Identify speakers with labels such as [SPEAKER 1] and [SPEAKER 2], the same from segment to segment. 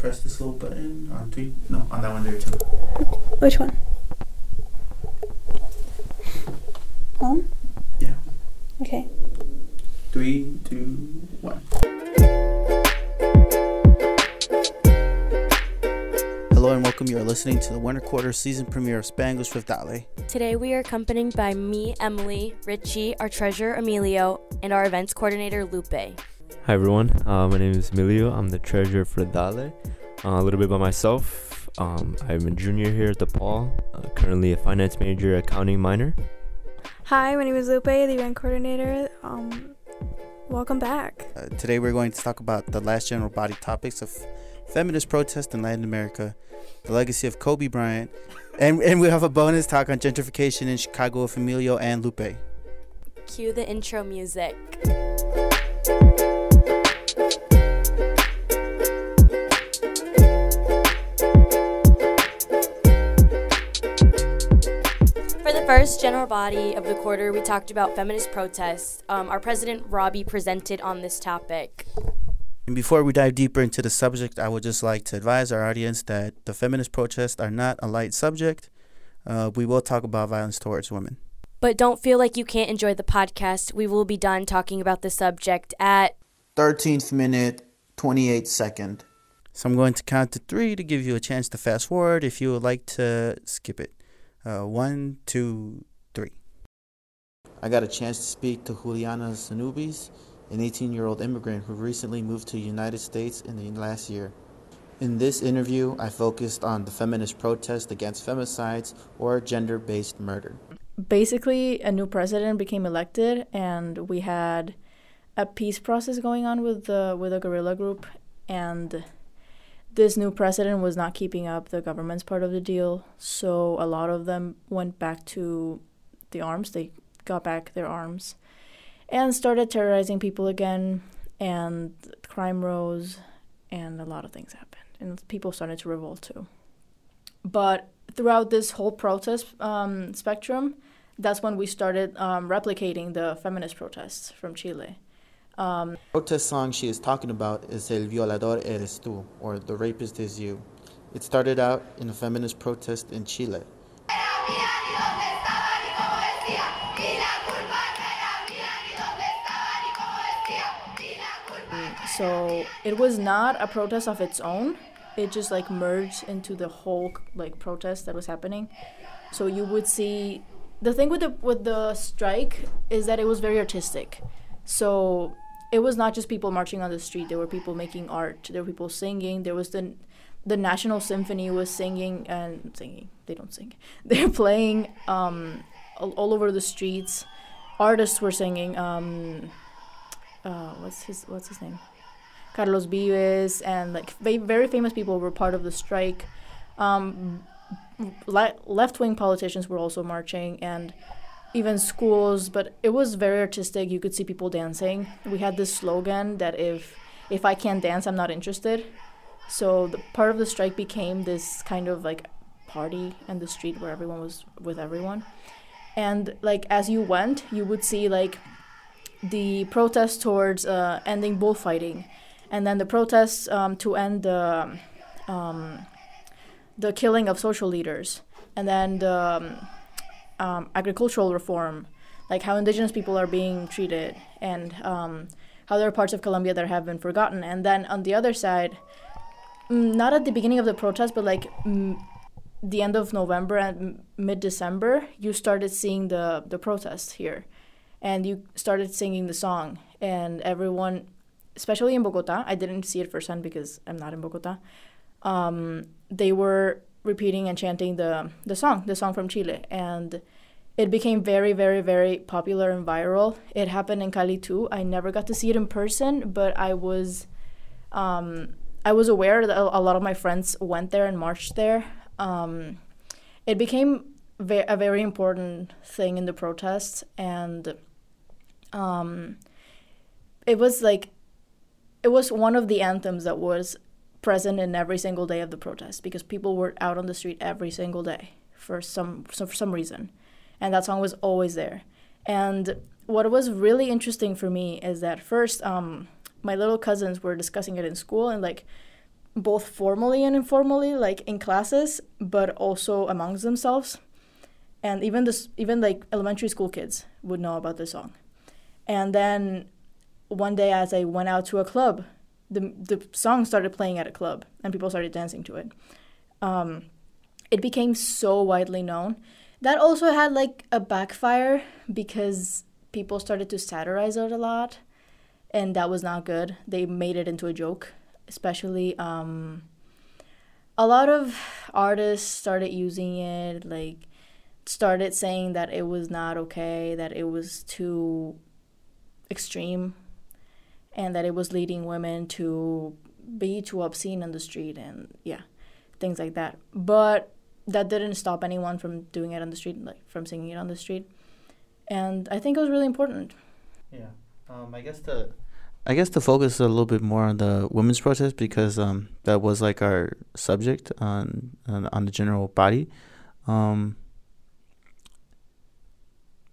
[SPEAKER 1] press this little button on three. No, on that one there too.
[SPEAKER 2] Which one? Home?
[SPEAKER 1] Yeah.
[SPEAKER 2] Okay.
[SPEAKER 1] Three, two, one. Hello and welcome. You are listening to the winter quarter season premiere of Spanglish with Dale.
[SPEAKER 3] Today we are accompanied by me, Emily, Richie, our treasurer Emilio, and our events coordinator Lupe.
[SPEAKER 4] Hi everyone, uh, my name is Emilio. I'm the treasurer for Dale. Uh, a little bit about myself. Um, I'm a junior here at DePaul, uh, currently a finance major, accounting minor.
[SPEAKER 2] Hi, my name is Lupe, the event coordinator. Um, welcome back.
[SPEAKER 1] Uh, today we're going to talk about the last general body topics of feminist protest in Latin America, the legacy of Kobe Bryant, and, and we have a bonus talk on gentrification in Chicago with Emilio and Lupe.
[SPEAKER 3] Cue the intro music. First general body of the quarter, we talked about feminist protests. Um, our president, Robbie, presented on this topic.
[SPEAKER 1] And before we dive deeper into the subject, I would just like to advise our audience that the feminist protests are not a light subject. Uh, we will talk about violence towards women.
[SPEAKER 3] But don't feel like you can't enjoy the podcast. We will be done talking about the subject at
[SPEAKER 1] 13th minute, 28 second. So I'm going to count to three to give you a chance to fast forward if you would like to skip it. Uh, one, two, three. I got a chance to speak to Juliana Zanubis, an 18 year old immigrant who recently moved to the United States in the last year. In this interview, I focused on the feminist protest against femicides or gender based murder.
[SPEAKER 5] basically a new president became elected and we had a peace process going on with the with a guerrilla group and this new president was not keeping up the government's part of the deal so a lot of them went back to the arms they got back their arms and started terrorizing people again and crime rose and a lot of things happened and people started to revolt too but throughout this whole protest um, spectrum that's when we started um, replicating the feminist protests from Chile. Um,
[SPEAKER 1] protest song she is talking about is El Violador Eres Tú, or The Rapist Is You. It started out in a feminist protest in Chile.
[SPEAKER 5] so it was not a protest of its own. It just like merged into the whole like protest that was happening. So you would see the thing with the with the strike is that it was very artistic. So it was not just people marching on the street. There were people making art. There were people singing. There was the the National Symphony was singing and singing. They don't sing. They're playing um, all, all over the streets. Artists were singing. Um, uh, what's his What's his name? Carlos Vives and like very famous people were part of the strike. Um, le- left wing politicians were also marching and even schools, but it was very artistic. You could see people dancing. We had this slogan that if if I can't dance, I'm not interested. So the part of the strike became this kind of like party in the street where everyone was with everyone. And like as you went, you would see like the protest towards uh, ending bullfighting, and then the protests um, to end the um, the killing of social leaders, and then the um, um, agricultural reform, like how indigenous people are being treated, and um, how there are parts of Colombia that have been forgotten. And then on the other side, mm, not at the beginning of the protest, but like mm, the end of November and mid December, you started seeing the the protests here, and you started singing the song, and everyone, especially in Bogota, I didn't see it firsthand because I'm not in Bogota. Um, they were repeating and chanting the the song, the song from Chile, and it became very, very, very popular and viral. It happened in Cali too. I never got to see it in person, but I was, um, I was aware that a lot of my friends went there and marched there. Um, it became a very important thing in the protests, and um, it was like, it was one of the anthems that was present in every single day of the protest because people were out on the street every single day for some so for some reason and that song was always there and what was really interesting for me is that first um, my little cousins were discussing it in school and like both formally and informally, like in classes, but also amongst themselves. And even this, even like elementary school kids would know about this song. And then one day, as I went out to a club, the the song started playing at a club, and people started dancing to it. Um, it became so widely known. That also had like a backfire because people started to satirize it a lot, and that was not good. They made it into a joke especially um, a lot of artists started using it like started saying that it was not okay that it was too extreme and that it was leading women to be too obscene on the street and yeah things like that. But that didn't stop anyone from doing it on the street like from singing it on the street. And i think it was really important.
[SPEAKER 1] Yeah. Um, i guess the I guess to focus a little bit more on the women's protest because um, that was like our subject on on, on the general body. Um,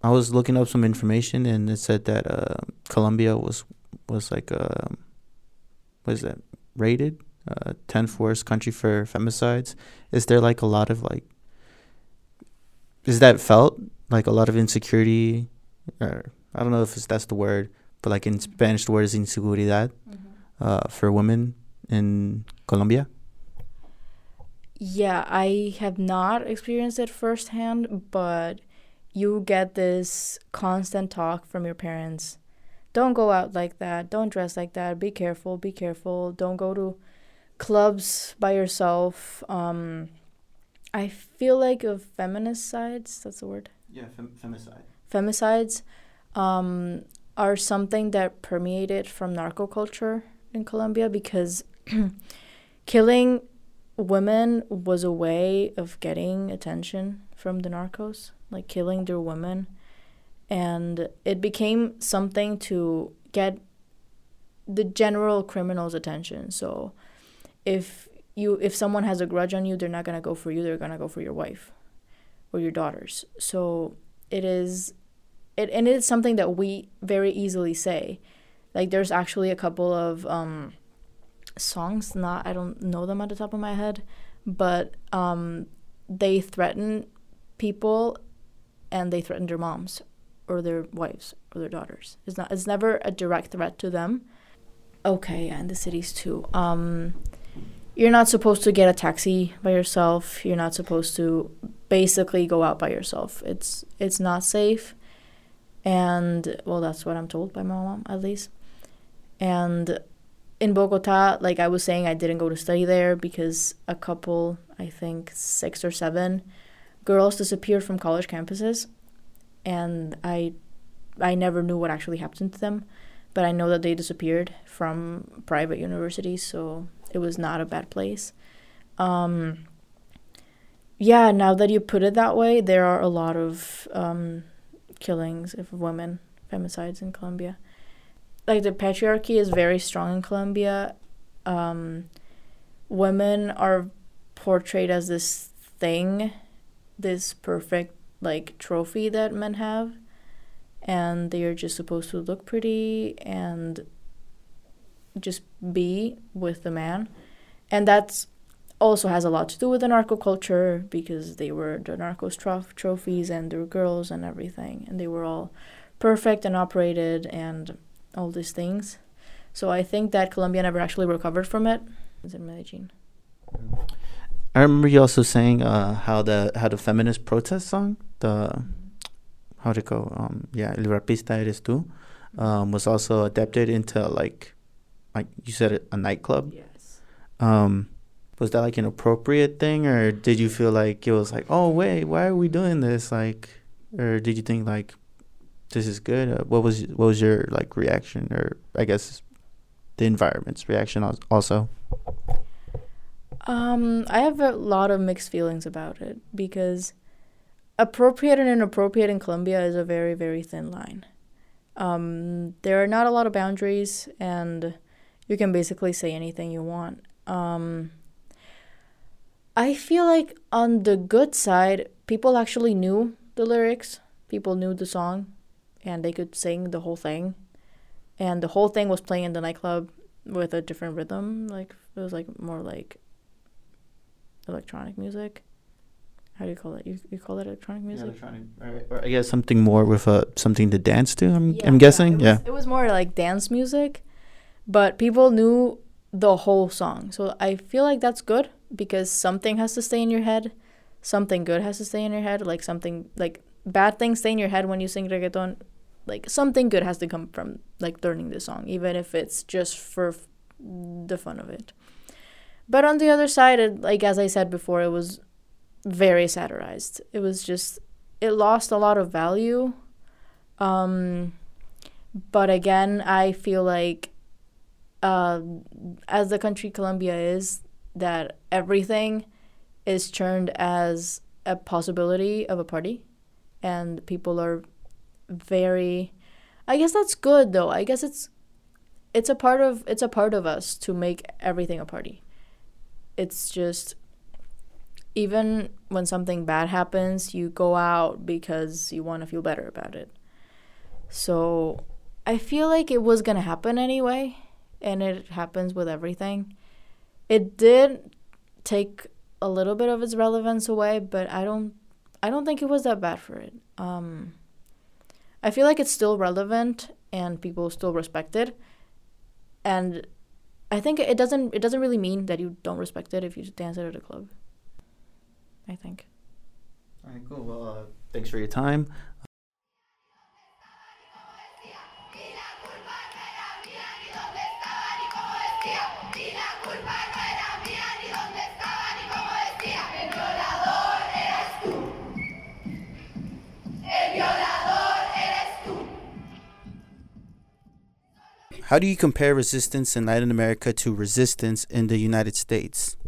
[SPEAKER 1] I was looking up some information and it said that uh, Colombia was was like uh, what is that rated uh, tenth worst country for femicides. Is there like a lot of like is that felt like a lot of insecurity or I don't know if that's the word but like in Spanish, the word is inseguridad mm-hmm. uh, for women in Colombia.
[SPEAKER 5] Yeah, I have not experienced it firsthand, but you get this constant talk from your parents. Don't go out like that. Don't dress like that. Be careful. Be careful. Don't go to clubs by yourself. Um, I feel like of feminist sides. That's the word.
[SPEAKER 1] Yeah, fem- femicide.
[SPEAKER 5] Femicides. Um, are something that permeated from narco culture in Colombia because killing women was a way of getting attention from the narcos, like killing their women. And it became something to get the general criminal's attention. So if you if someone has a grudge on you, they're not gonna go for you, they're gonna go for your wife or your daughters. So it is it and it's something that we very easily say. Like there's actually a couple of um, songs, not I don't know them at the top of my head, but um, they threaten people and they threaten their moms or their wives or their daughters. It's not it's never a direct threat to them. Okay, in the cities too. Um, you're not supposed to get a taxi by yourself. You're not supposed to basically go out by yourself. It's it's not safe and well that's what i'm told by my mom at least and in bogota like i was saying i didn't go to study there because a couple i think six or seven girls disappeared from college campuses and i i never knew what actually happened to them but i know that they disappeared from private universities so it was not a bad place um, yeah now that you put it that way there are a lot of um, killings of women, femicides in Colombia. Like the patriarchy is very strong in Colombia. Um, women are portrayed as this thing, this perfect like trophy that men have, and they are just supposed to look pretty and just be with the man, and that's also has a lot to do with the narco culture because they were the narcos trof- trophies and their girls and everything and they were all perfect and operated and all these things. So i think that colombia never actually recovered from it. It's in medellin.
[SPEAKER 1] I remember you also saying uh, how the how the feminist protest song the how to go um yeah el rapista eres tú um, was also adapted into like like you said a nightclub.
[SPEAKER 5] Yes.
[SPEAKER 1] Um was that like an appropriate thing or did you feel like it was like oh wait why are we doing this? Like or did you think like this is good? Uh, what was what was your like reaction or i guess the environment's reaction also?
[SPEAKER 5] Um i have a lot of mixed feelings about it because appropriate and inappropriate in colombia is a very very thin line um there are not a lot of boundaries and you can basically say anything you want um I feel like on the good side, people actually knew the lyrics, people knew the song, and they could sing the whole thing. And the whole thing was playing in the nightclub with a different rhythm, like It was like more like electronic music. How do you call it? You, you call it electronic music?
[SPEAKER 1] Yeah, electronic, right? Or I guess something more with uh, something to dance to. I'm
[SPEAKER 5] Yeah,
[SPEAKER 1] I'm
[SPEAKER 5] yeah,
[SPEAKER 1] guessing.
[SPEAKER 5] it was,
[SPEAKER 1] Yeah.
[SPEAKER 5] It was more like dance music, but people knew the whole song. So I feel like that's good because something has to stay in your head. Something good has to stay in your head. Like something like bad things stay in your head when you sing reggaeton. Like something good has to come from like learning the song, even if it's just for f- the fun of it. But on the other side, it, like as I said before, it was very satirized. It was just it lost a lot of value. Um, but again, I feel like uh, as the country Colombia is, that everything is turned as a possibility of a party, and people are very. I guess that's good though. I guess it's it's a part of it's a part of us to make everything a party. It's just even when something bad happens, you go out because you want to feel better about it. So I feel like it was going to happen anyway, and it happens with everything. It did take a little bit of its relevance away, but I don't I don't think it was that bad for it. Um I feel like it's still relevant and people still respect it. And I think it doesn't it doesn't really mean that you don't respect it if you dance it at a club. I think.
[SPEAKER 1] All right, cool. Well, uh, thanks for your time. How do you compare resistance in Latin America to resistance in the United States?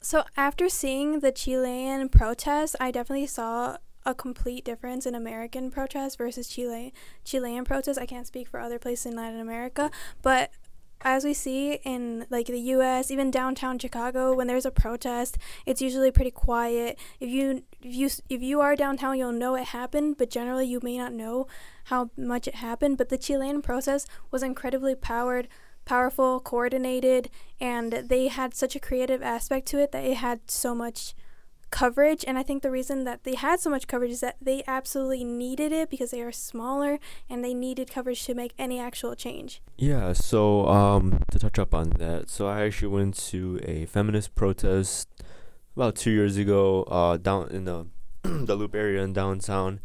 [SPEAKER 2] So after seeing the Chilean protest, I definitely saw a complete difference in American protests versus Chile Chilean protests. I can't speak for other places in Latin America, but as we see in like the US, even downtown Chicago, when there's a protest, it's usually pretty quiet. If you if you if you are downtown, you'll know it happened, but generally you may not know how much it happened, but the Chilean protest was incredibly powered powerful, coordinated, and they had such a creative aspect to it that it had so much coverage. And I think the reason that they had so much coverage is that they absolutely needed it because they are smaller and they needed coverage to make any actual change.
[SPEAKER 4] Yeah, so um, to touch up on that, so I actually went to a feminist protest about two years ago uh, down in the the Loop area in downtown.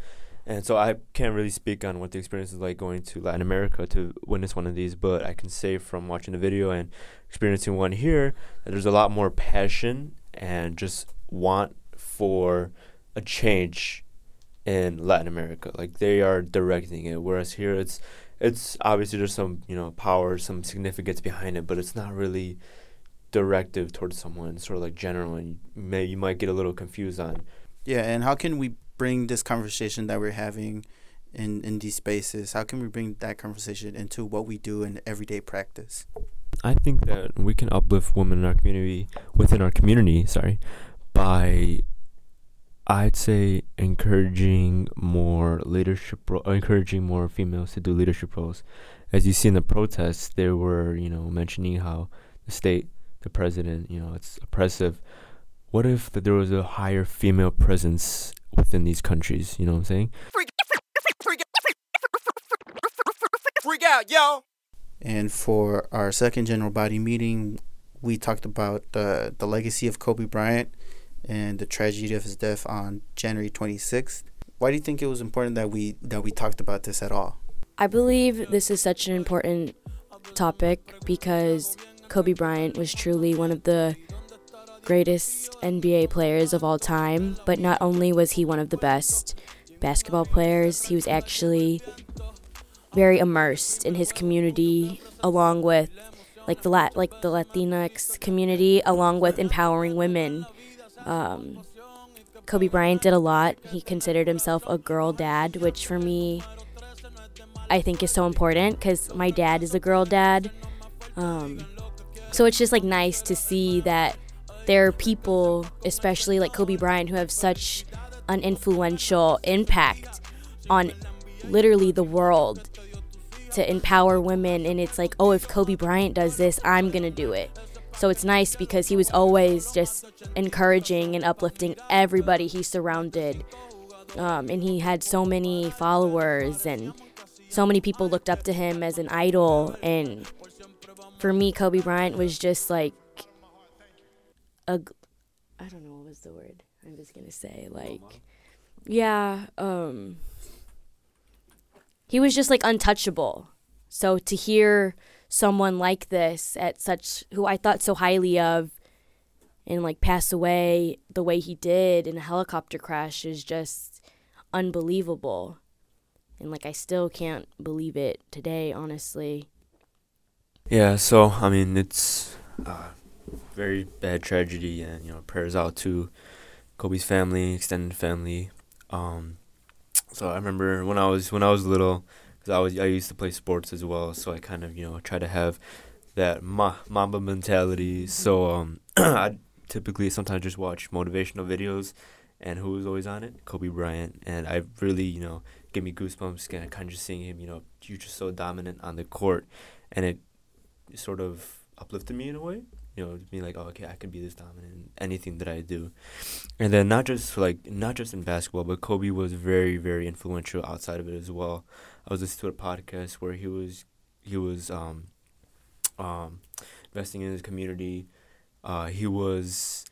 [SPEAKER 4] And so I can't really speak on what the experience is like going to Latin America to witness one of these, but I can say from watching the video and experiencing one here that there's a lot more passion and just want for a change in Latin America. Like they are directing it, whereas here it's it's obviously there's some you know power, some significance behind it, but it's not really directive towards someone. It's sort of like general, and you may you might get a little confused on
[SPEAKER 1] Yeah, and how can we bring this conversation that we're having in in these spaces? How can we bring that conversation into what we do in everyday practice?
[SPEAKER 4] I think that we can uplift women in our community within our community, sorry, by I'd say encouraging more leadership ro- encouraging more females to do leadership roles. As you see in the protests, they were, you know, mentioning how the state, the president, you know, it's oppressive. What if that there was a higher female presence within these countries, you know what I'm saying?
[SPEAKER 6] Freak out, yo!
[SPEAKER 1] And for our second general body meeting, we talked about the the legacy of Kobe Bryant and the tragedy of his death on January 26th. Why do you think it was important that we that we talked about this at all?
[SPEAKER 3] I believe this is such an important topic because Kobe Bryant was truly one of the greatest NBA players of all time, but not only was he one of the best basketball players, he was actually very immersed in his community along with like the Lat- like the Latinx community along with empowering women. Um, Kobe Bryant did a lot. He considered himself a girl dad, which for me I think is so important because my dad is a girl dad. Um, so it's just like nice to see that there are people, especially like Kobe Bryant, who have such an influential impact on literally the world to empower women. And it's like, oh, if Kobe Bryant does this, I'm gonna do it. So it's nice because he was always just encouraging and uplifting everybody he surrounded. Um, and he had so many followers, and so many people looked up to him as an idol. And for me, Kobe Bryant was just like a. I don't know what was the word. I'm just gonna say like, yeah. Um, he was just like untouchable. So to hear someone like this at such who I thought so highly of and like pass away the way he did in a helicopter crash is just unbelievable. And like I still can't believe it today, honestly.
[SPEAKER 4] Yeah, so I mean it's a very bad tragedy and you know prayers out to Kobe's family, extended family. Um so I remember when I was when I was little because I was I used to play sports as well, so I kind of you know try to have that ma- Mamba mentality. So um, I typically sometimes just watch motivational videos, and who was always on it? Kobe Bryant, and I really you know gave me goosebumps, kind of kind of just seeing him. You know, you're just so dominant on the court, and it sort of uplifted me in a way you know, being like, oh, okay, I can be this dominant in anything that I do. And then not just like not just in basketball, but Kobe was very, very influential outside of it as well. I was listening to a podcast where he was he was um um investing in his community. Uh, he was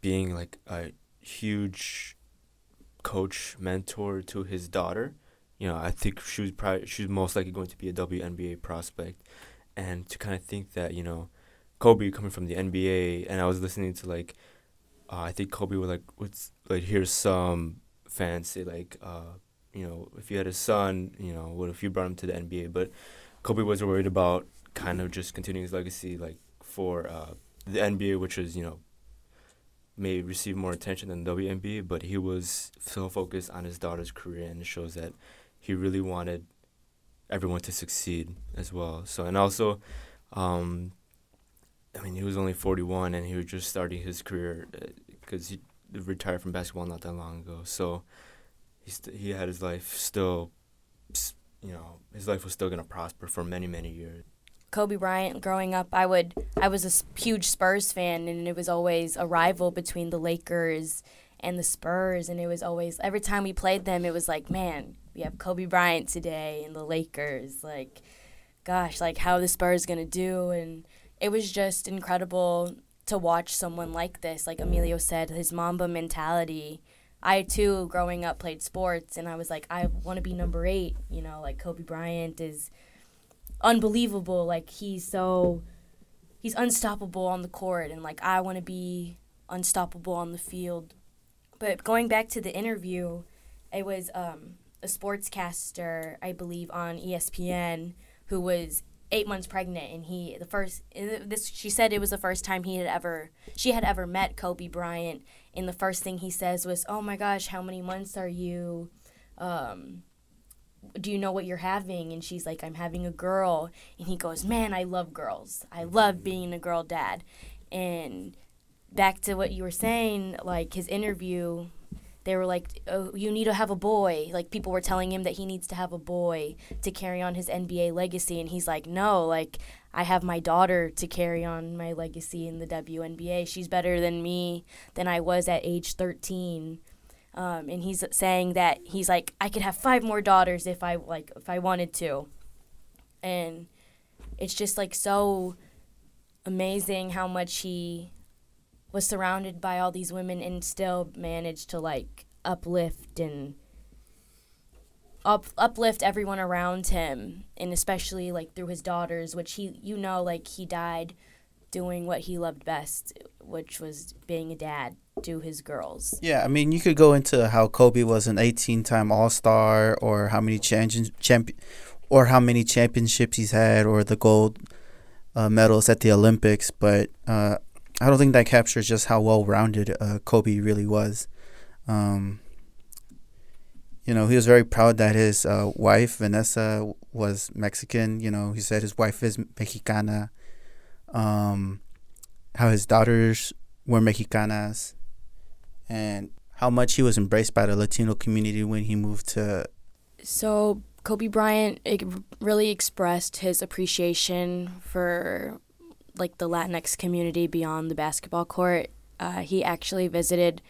[SPEAKER 4] being like a huge coach mentor to his daughter. You know, I think she was probably she was most likely going to be a WNBA prospect, and to kind of think that you know Kobe coming from the NBA, and I was listening to like, uh, I think Kobe would like would like hear some fans say like, uh, you know, if you had a son, you know, what if you brought him to the NBA? But Kobe was worried about kind of just continuing his legacy like for uh, the NBA, which is you know may receive more attention than WNBA, but he was so focused on his daughter's career, and it shows that he really wanted everyone to succeed as well. So and also. Um, I mean, he was only 41 and he was just starting his career because uh, he retired from basketball not that long ago. So he st- he had his life still, you know, his life was still gonna prosper for many many years.
[SPEAKER 3] Kobe Bryant growing up, I would I was a huge Spurs fan and it was always a rival between the Lakers and the Spurs and it was always every time we played them it was like, man, we have Kobe Bryant today and the Lakers like gosh, like how the Spurs going to do and it was just incredible to watch someone like this. Like Emilio said, his Mamba mentality. I too, growing up, played sports, and I was like, I want to be number eight. You know, like Kobe Bryant is unbelievable. Like he's so he's unstoppable on the court, and like I want to be unstoppable on the field. But going back to the interview, it was um, a sportscaster, I believe, on ESPN who was eight months pregnant and he the first this she said it was the first time he had ever she had ever met kobe bryant and the first thing he says was oh my gosh how many months are you um, do you know what you're having? And she's like i'm having a girl. And he goes man i love girls. I love being a girl dad. And back to what you were saying like his interview they were like, oh, you need to have a boy. Like people were telling him that he needs to have a boy to carry on his NBA legacy, and he's like, no, like I have my daughter to carry on my legacy in the WNBA. She's better than me than I was at age 13. Um, and he's saying that he's like, I could have five more daughters if I like if I wanted to. And it's just like so amazing how much he was surrounded by all these women and still managed to like uplift and up, uplift everyone around him and especially like through his daughters which he you know like he died doing what he loved best which was being a dad to his girls.
[SPEAKER 1] Yeah i mean you could go into how kobe was an 18 time all-star or how many champion, champion or how many championships he's had or the gold uh, medals at the olympics but uh, I don't think that captures just how well rounded uh, Kobe really was. Um, you know, he was very proud that his uh, wife, Vanessa, was Mexican. You know, he said his wife is Mexicana. Um, how his daughters were Mexicanas. And how much he was embraced by the Latino community when he moved to.
[SPEAKER 3] So, Kobe Bryant really expressed his appreciation for like the Latinx community beyond the basketball court. Uh, he actually visited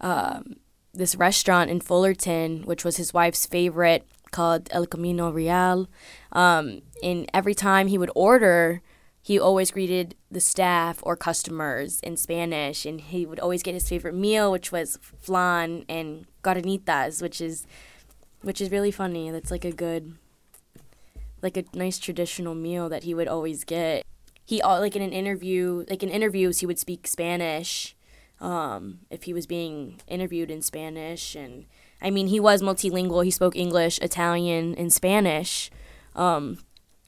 [SPEAKER 3] um, this restaurant in Fullerton, which was his wife's favorite, called El Camino Real. Um, and every time he would order, he always greeted the staff or customers in Spanish, and he would always get his favorite meal, which was flan and carnitas, which is which is really funny. That's like a good, like a nice traditional meal that he would always get. He all like in an interview, like in interviews, he would speak Spanish, um, if he was being interviewed in Spanish, and I mean he was multilingual. He spoke English, Italian, and Spanish, um,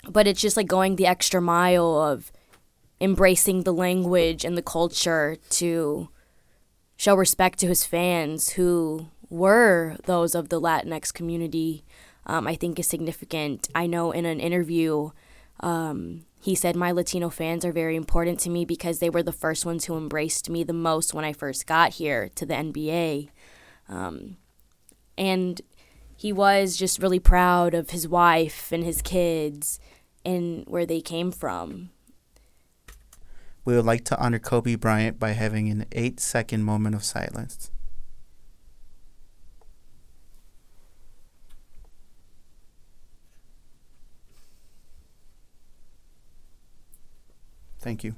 [SPEAKER 3] but it's just like going the extra mile of embracing the language and the culture to show respect to his fans who were those of the Latinx community, um, I think is significant. I know in an interview, um, he said, My Latino fans are very important to me because they were the first ones who embraced me the most when I first got here to the NBA. Um, and he was just really proud of his wife and his kids and where they came from.
[SPEAKER 1] We would like to honor Kobe Bryant by having an eight second moment of silence. Thank you.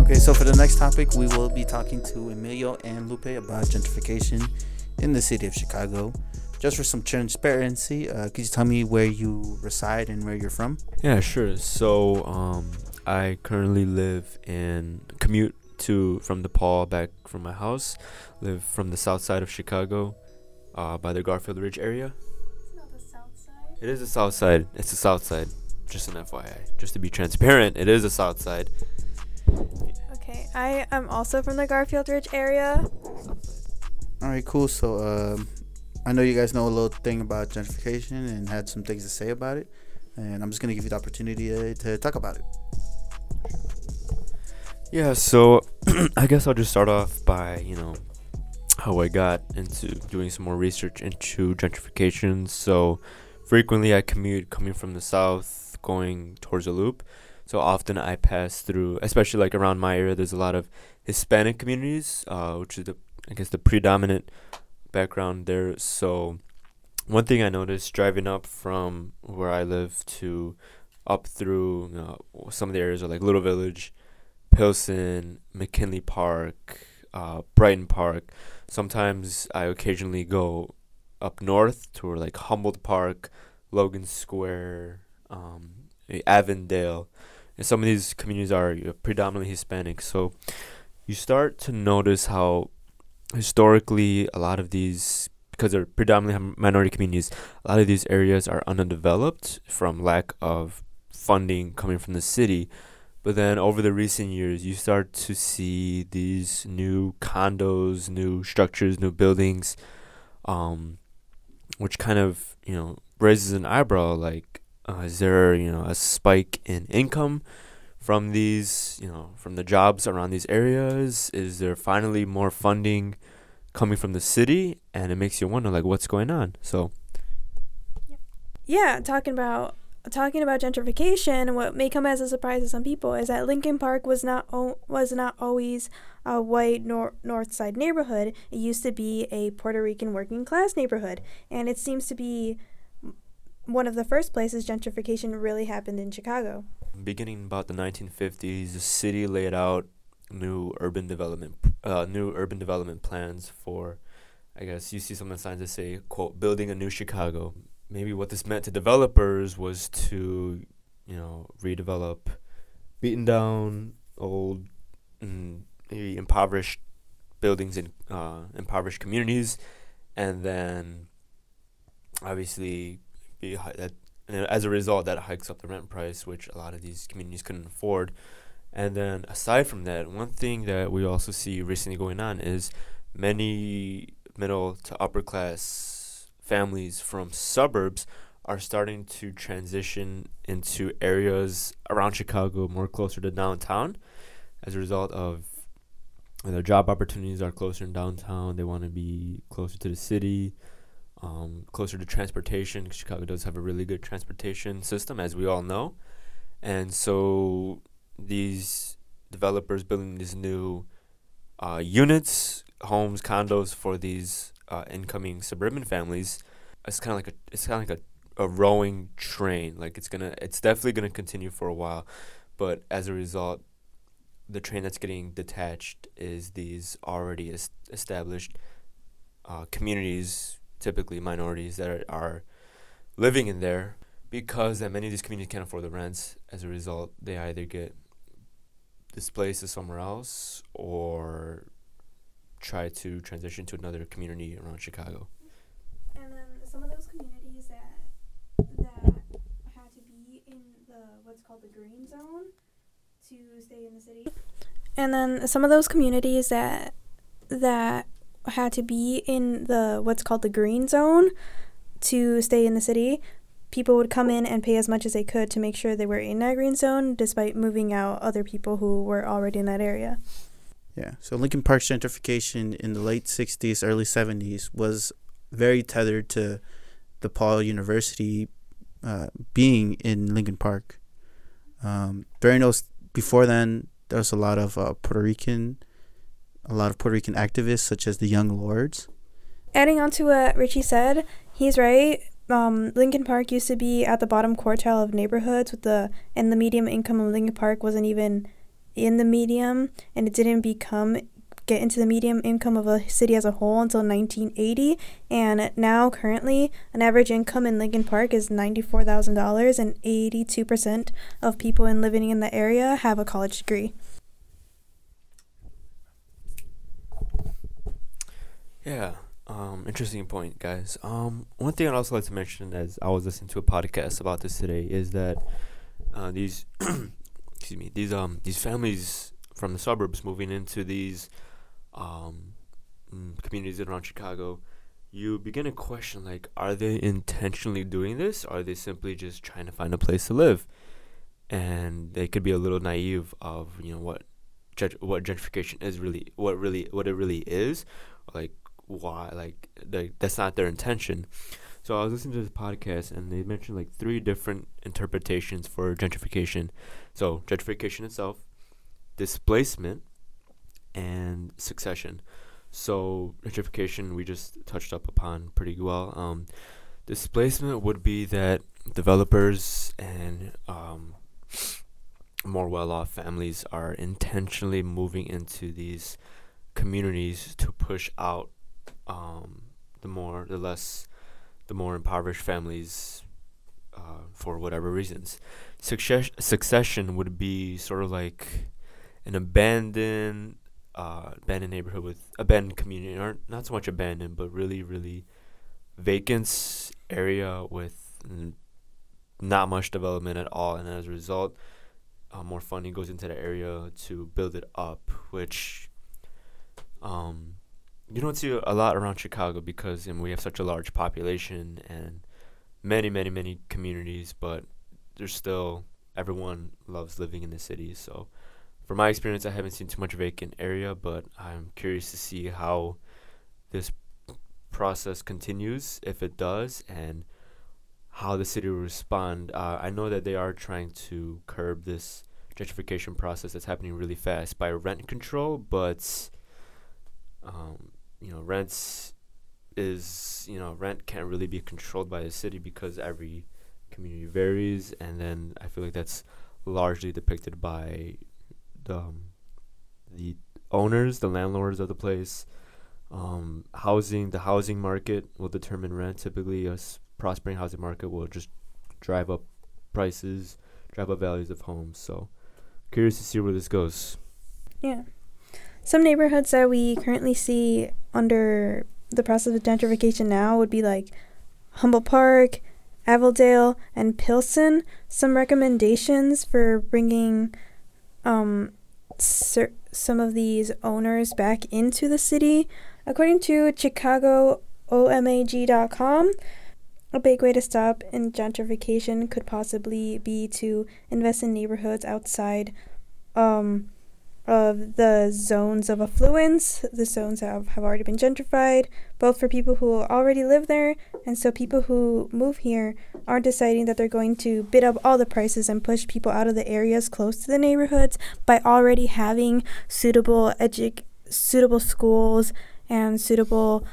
[SPEAKER 1] Okay, so for the next topic, we will be talking to Emilio and Lupe about gentrification in the city of Chicago just for some transparency, uh, could you tell me where you reside and where you're from?
[SPEAKER 4] Yeah, sure. So, um, I currently live in commute to from DePaul back from my house. Live from the south side of Chicago, uh, by the Garfield Ridge area.
[SPEAKER 2] It's not the south side.
[SPEAKER 4] It is the south side. It's the south side. Just an FYI, just to be transparent, it is the south side.
[SPEAKER 2] Okay, I am also from the Garfield Ridge area.
[SPEAKER 1] All right, cool. So, um, I know you guys know a little thing about gentrification and had some things to say about it, and I'm just gonna give you the opportunity to, to talk about it.
[SPEAKER 4] Yeah, so I guess I'll just start off by you know how I got into doing some more research into gentrification. So frequently I commute coming from the south, going towards the loop. So often I pass through, especially like around my area. There's a lot of Hispanic communities, uh, which is the I guess the predominant background there. So, one thing I noticed driving up from where I live to up through some of the areas are like Little Village, Pilsen, McKinley Park, uh, Brighton Park. Sometimes I occasionally go up north to like Humboldt Park, Logan Square, um, Avondale. And some of these communities are predominantly Hispanic. So you start to notice how historically a lot of these because they're predominantly minority communities a lot of these areas are underdeveloped from lack of funding coming from the city. But then over the recent years you start to see these new condos new structures new buildings um, which kind of you know raises an eyebrow like uh, is there you know a spike in income from these, you know, from the jobs around these areas? Is there finally more funding coming from the city? And it makes you wonder, like, what's going on? So,
[SPEAKER 2] yeah, talking about talking about gentrification, what may come as a surprise to some people is that Lincoln Park was not o- was not always a white nor- North Side neighborhood. It used to be a Puerto Rican working class neighborhood, and it seems to be one of the first places gentrification really happened in Chicago
[SPEAKER 4] beginning about the 1950s, the city laid out new urban development, uh, new urban development plans for. I guess you see some of the signs that say, "quote building a new Chicago." Maybe what this meant to developers was to, you know, redevelop beaten down old, mm, maybe impoverished buildings in uh, impoverished communities, and then obviously be that and as a result, that hikes up the rent price, which a lot of these communities couldn't afford. And then aside from that, one thing that we also see recently going on is many middle to upper class families from suburbs are starting to transition into areas around Chicago more closer to downtown as a result of their job opportunities are closer in downtown. They want to be closer to the city, um, closer to transportation. Chicago does have a really good transportation system, as we all know. And so these developers building these new uh, units, homes, condos for these uh, incoming suburban families. It's kind of like a it's kind of like a, a rowing train. Like it's gonna it's definitely gonna continue for a while, but as a result, the train that's getting detached is these already es- established uh, communities, typically minorities that are, are living in there because that many of these communities can't afford the rents. As a result, they either get displaced to somewhere else or try to transition to another community around Chicago.
[SPEAKER 2] And then some of those communities that that had to be in the what's called the green zone to stay in the city. And then some of those communities that that had to be in the what's called the green zone to stay in the city, people would come in and pay as much as they could to make sure they were in that green zone despite moving out other people who were already in that area.
[SPEAKER 1] Yeah. So Lincoln Park gentrification in the late 60s, early 70s was very tethered to DePaul University uh, being in Lincoln Park. Um, during those, before then, there was a lot of uh, Puerto Rican, a lot of Puerto Rican activists, such as the Young Lords.
[SPEAKER 2] Adding on to what Richie said, he's right. Um, Lincoln Park used to be at the bottom quartile of neighborhoods with the and the medium income of Lincoln Park wasn't even in the medium and it didn't become get into the medium income of a city as a whole until 1980 and now currently an average income in Lincoln Park is $94,000 and 82% of people in living in the area have a college degree.
[SPEAKER 4] Yeah, um, interesting point, guys. Um, one thing I'd also like to mention as I was listening to a podcast about this today is that uh, these excuse me, these um these families from the suburbs moving into these um mm, communities around Chicago, you begin to question like, are they intentionally doing this? Or are they simply just trying to find a place to live? And they could be a little naive of you know what, what gentrification is really, what really, what it really is, like why, like the, that's not their intention. So I was listening to this podcast and they mentioned like three different interpretations for gentrification. So gentrification itself, displacement, and succession. So gentrification we just touched up upon pretty well. Um, displacement would be that developers and um, more well-off families are intentionally moving into these communities to push out um, the more the less the more impoverished families uh, for whatever reasons. Success- succession would be sort of like an abandoned uh, abandoned neighborhood with abandoned community, or not so much abandoned, but really, really vacant area with n- not much development at all, and as a result, uh, more funding goes into the area to build it up, which um, you don't see a lot around Chicago because know, we have such a large population and many, many, many communities, but there's still everyone loves living in the city. So, from my experience, I haven't seen too much vacant area, but I'm curious to see how this process continues, if it does, and how the city will respond. Uh, I know that they are trying to curb this gentrification process that's happening really fast by rent control, but um, you know, rents is you know rent can't really be controlled by the city because every community varies, and then I feel like that's largely depicted by the um, the owners, the landlords of the place. Um, housing, the housing market will determine rent. Typically, a s- prospering housing market will just drive up prices, drive up values of homes. So, curious to see where this goes.
[SPEAKER 2] Yeah. Some neighborhoods that we currently see under the process of gentrification now would be like Humboldt Park, Avondale, and Pilsen. Some recommendations for bringing um, cer- some of these owners back into the city. According to ChicagoMag.com, A big way to stop in gentrification could possibly be to invest in neighborhoods outside um, of the zones of affluence. The zones have, have already been gentrified, both for people who already live there, and so people who move here are deciding that they're going to bid up all the prices and push people out of the areas close to the neighborhoods by already having suitable edu- suitable schools and suitable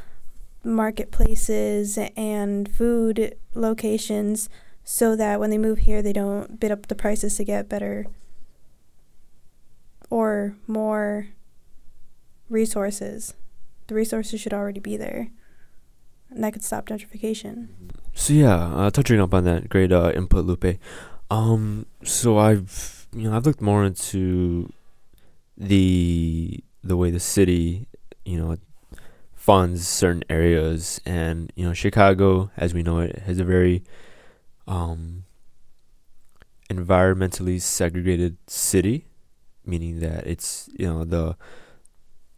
[SPEAKER 2] marketplaces and food locations so that when they move here they don't bid up the prices to get better or more resources. The resources should already be there. And that could stop gentrification.
[SPEAKER 4] So yeah, uh, touching up on that great uh, input, Lupe. Um, so I've you know I've looked more into the the way the city you know funds certain areas and you know Chicago as we know it has a very um environmentally segregated city meaning that it's you know the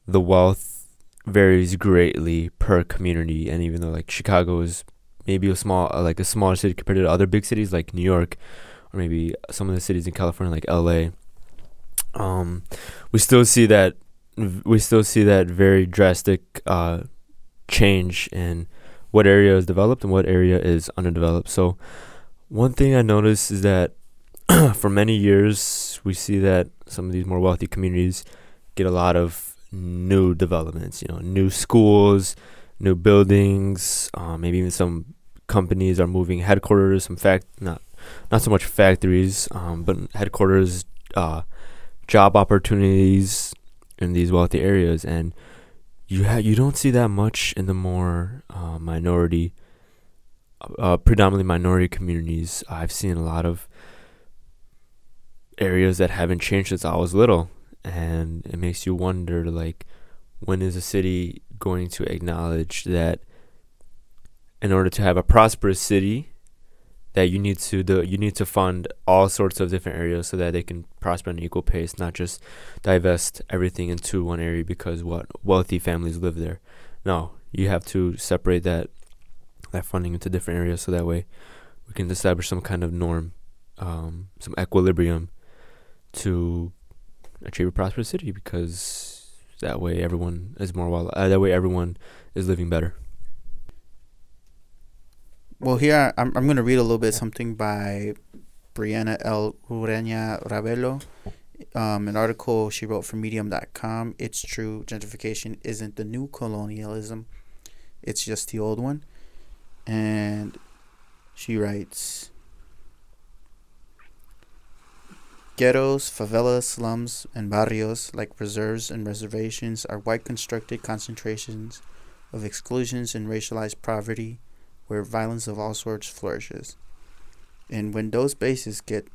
[SPEAKER 4] the wealth varies greatly per community and even though like Chicago is maybe a small uh, like a smaller city compared to other big cities like New York or maybe some of the cities in California like LA um we still see that we still see that very drastic uh, change in what area is developed and what area is underdeveloped. So, one thing I noticed is that for many years we see that some of these more wealthy communities get a lot of new developments. You know, new schools, new buildings, uh, maybe even some companies are moving headquarters. Some fact not not so much factories, um, but headquarters, uh, job opportunities, in these wealthy areas, and you ha- you don't see that much in the more uh, minority, uh, predominantly minority communities. I've seen a lot of areas that haven't changed since I was little, and it makes you wonder, like, when is a city going to acknowledge that in order to have a prosperous city that you need to the you need to fund all sorts of different areas so that they can prosper at an equal pace, not just divest everything into one area because what wealthy families live there. No, you have to separate that that funding into different areas so that way we can establish some kind of norm, um, some equilibrium to achieve a prosperous city because that way everyone is more well. Uh, that way everyone is living better.
[SPEAKER 1] Well, here I'm, I'm going to read a little bit something by Brianna L. Urena Ravelo, um, an article she wrote for Medium.com. It's true, gentrification isn't the new colonialism, it's just the old one. And she writes Ghettos, favelas, slums, and barrios, like reserves and reservations, are white constructed concentrations of exclusions and racialized poverty where violence of all sorts flourishes. And when those bases get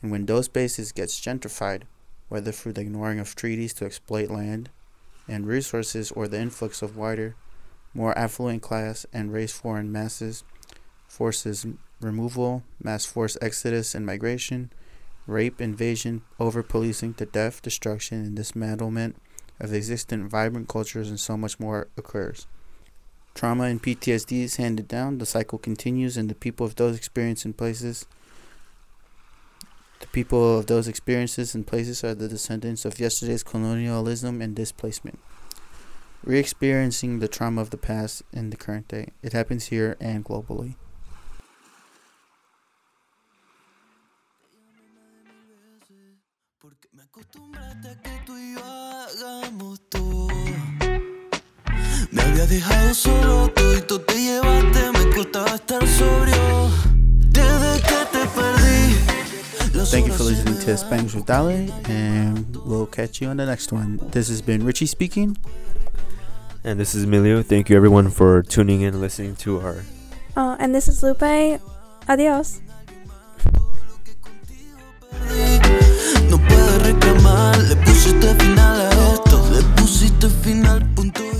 [SPEAKER 1] and when those bases gets gentrified, whether through the ignoring of treaties to exploit land and resources or the influx of wider, more affluent class and race foreign masses, forces removal, mass force exodus and migration, rape, invasion, over policing to death, destruction, and dismantlement of existent vibrant cultures, and so much more occurs. Trauma and PTSD is handed down, the cycle continues, and the people of those experiences and places the people of those experiences and places are the descendants of yesterday's colonialism and displacement. Re experiencing the trauma of the past in the current day. It happens here and globally.
[SPEAKER 7] Me había dejado solo, todo te llevaste, me costaba estar sobrio. Desde que te perdí.
[SPEAKER 1] Thank you for listening to Spanish with Dale, and we'll catch you on the next one. This has been Richie speaking.
[SPEAKER 4] And this is Emilio. Thank you everyone for tuning in and listening to our.
[SPEAKER 2] Uh, and this is Lupe. Adios.
[SPEAKER 7] Le pusiste final a esto, le pusiste final, punto.